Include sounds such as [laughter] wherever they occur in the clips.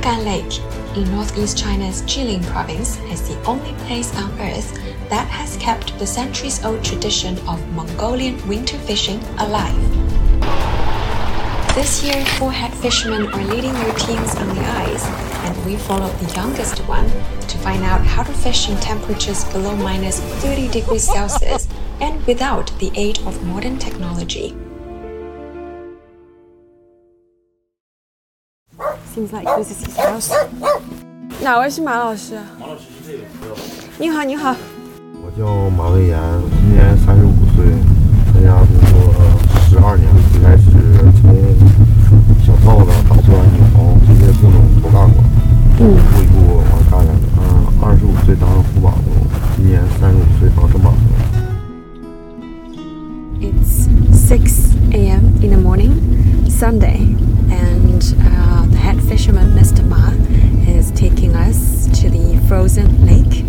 Magan Lake in northeast China's Jilin province is the only place on Earth that has kept the centuries old tradition of Mongolian winter fishing alive. This year, four head fishermen are leading their teams on the ice, and we followed the youngest one to find out how to fish in temperatures below minus 30 degrees Celsius and without the aid of modern technology. Seems like this is his house. 哪位是马老师？马老师是这个。你好，你好。我叫马文岩，今年三十五岁，在家工作十二年，最开始从小套子、打钻、拧这些各种都干过，一步一步往干下去。嗯，二十五岁当副把头，今年三十五岁当正把头。It's six a.m. in the morning, Sunday, and uh, the head fisherman, Mr. Ma, is taking us to the frozen lake.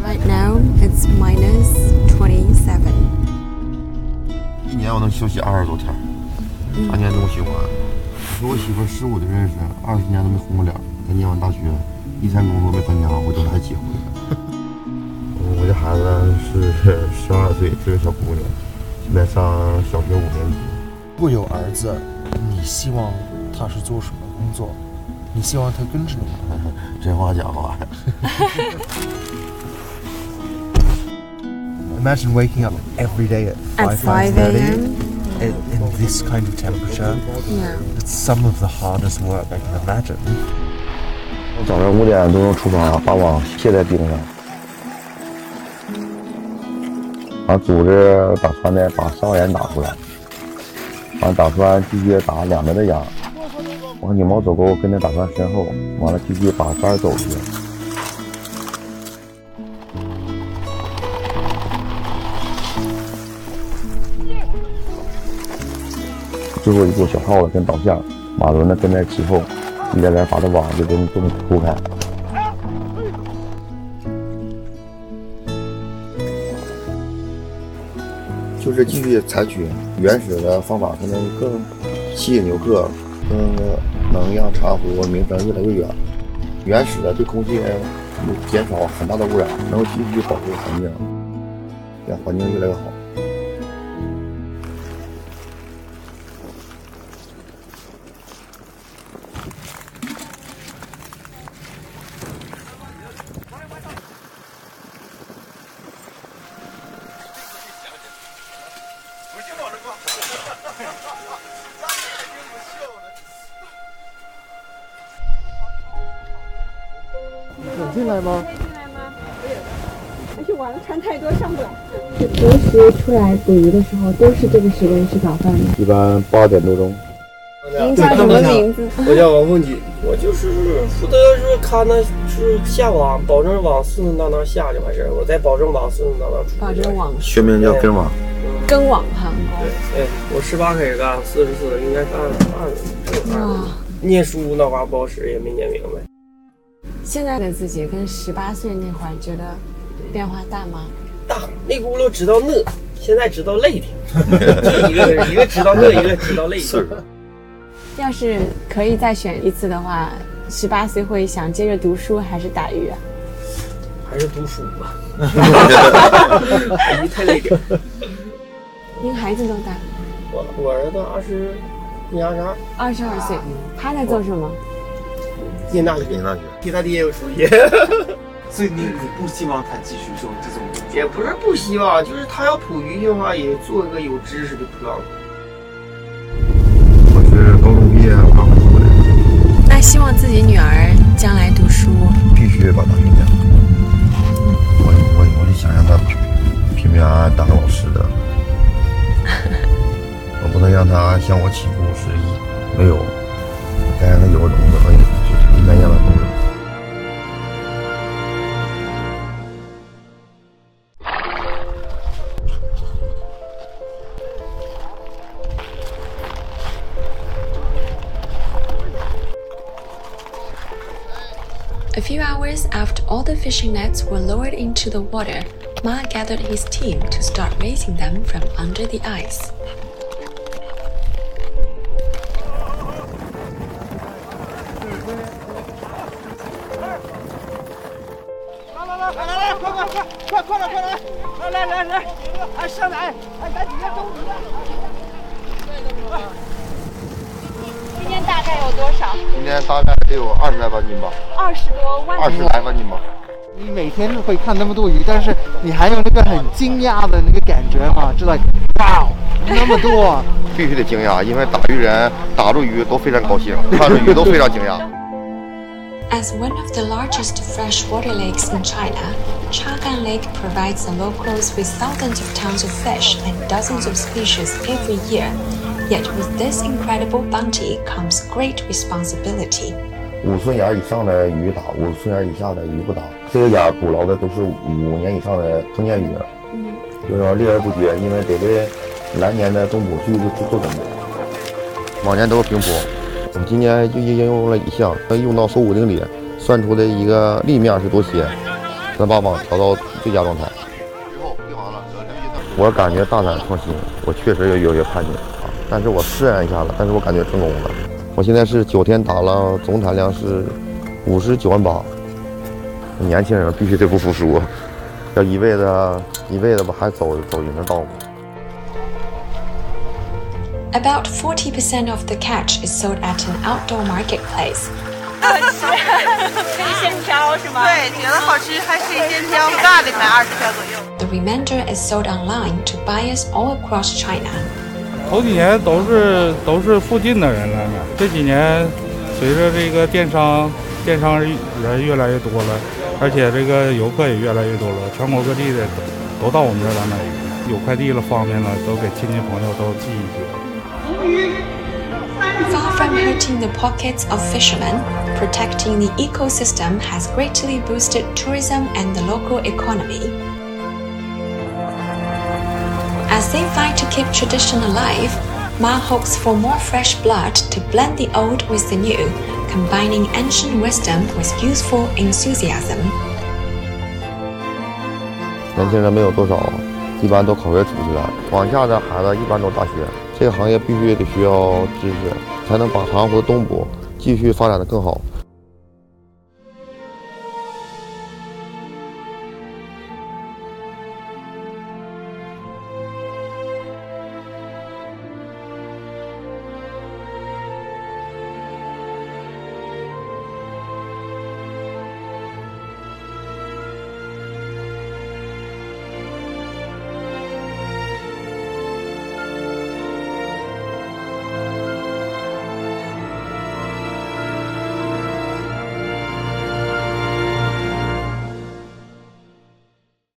Right now, it's minus 27. 一年我能休息二十多天，啥年这么循环。我和我媳妇十五的认识，二十年都没红过脸。她念完大学，一天工作没参加，我就来结婚了。我这孩子是十二岁，是个小姑娘，现在上小学五年级。如果有儿子，你希望他是做什么工作？你希望他跟着你吗？真话假话。Imagine waking up every day at 5, At 5 5:30 a.m. in, in this kind of temperature. Yeah. It's some of the hardest work I can imagine. 我早上五点钟出发，把网卸在冰上，把组织把船的把上眼打出来，完打船继续打两边的秧，完拧毛走钩跟着打船身后，完了继续把杆走去。最后一步小耗子跟导向，马轮呢跟在其后，一点点把这网就给你这么铺开。就是继续采取原始的方法，才能更吸引游客，更能让茶壶名声越来越远。原始的对空气减少很大的污染，能够继续保护环境，让环境越来越好。而且晚上穿太多上不来。平时出来捕鱼的时候，都是这个时间吃早饭的。一般八点多钟。您叫什么名字？我叫王凤锦，我就是负责是看那是下网，保证网顺顺当当下就完事儿，我再保证网顺顺当当出。保证网学名叫根网。跟网哈。对，哎，我十八开始干，四十四应该干二十，二哇，念书那玩意儿不好使，也没念明白。现在的自己跟十八岁那会儿觉得变化大吗？大那轱辘知道呢，现在知道累的，就一个人，一个知道呢，[laughs] 一个知道累的。要是可以再选一次的话，十八岁会想接着读书还是打鱼啊？还是读书吧，[laughs] 打鱼太累点。您孩子多大？我我儿子二十，你二十二，二十二岁，他在做什么？念大学，念大学。比他爹有出息。[laughs] 所以你你不希望他继续做这种？也不是不希望，就是他要捕鱼的话，也做一个有知识的捕捞。我是高中毕业刚回国的，那希望自己女儿 few hours after all the fishing nets were lowered into the water, Ma gathered his team to start raising them from under the ice. 来来来来来来，快快快快快点快点，来来来来，哎上来，哎赶紧的中午的。今天大概有多少？今天大概得有二十来万斤吧，二十多万二十来万斤吧。你每天会看那么多鱼，但是你还有那个很惊讶的那个感觉吗？就 like 哇，那么多。必须得惊讶，因为打鱼人打住鱼都非常高兴，看着鱼都非常惊讶。 As one [laughs] of the largest freshwater lakes in China, Chagan Lake provides the locals with thousands of tons of fish and dozens of species every year. Yet with this incredible bounty comes great responsibility. 五寸眼以上的鱼打，五寸眼以下的鱼不打。这个眼捕捞的都是五年以上的成年鱼，就是说猎而不绝，因为得为来年的冬捕继续做做准备。往年都是平铺，我们今年就应用了一项，用到手五定里，算出的一个立面是多些，咱把网调到最佳状态。我感觉大胆创新，我确实有有些叛逆啊，但是我试验一下了，但是我感觉成功了。我现在是九天打了，总产量是五十九万八。年轻人必须得不服输，要一味的、一味的吧，还走走人的道路。About forty percent of the catch is sold at an outdoor marketplace. 可以先挑是吗？对，觉得好吃还可以先挑，大的买二十条左右。The remainder is sold online to buyers all across China. 头几年都是都是附近的人来买，这几年随着这个电商电商人越来越多了，而且这个游客也越来越多了，全国各地的都都到我们这儿来买鱼，有快递了方便了，都给亲戚朋友都寄一些。Far from hurting the pockets of fishermen, protecting the ecosystem has greatly boosted tourism and the local economy. As they fight to keep tradition alive, Ma hopes for more fresh blood to blend the old with the new, combining ancient wisdom with youthful enthusiasm. 年轻人没有多少，一般都考学出去了。往下的孩子一般都大学，这个行业必须得需要知识，才能把长湖的东部继续发展的更好。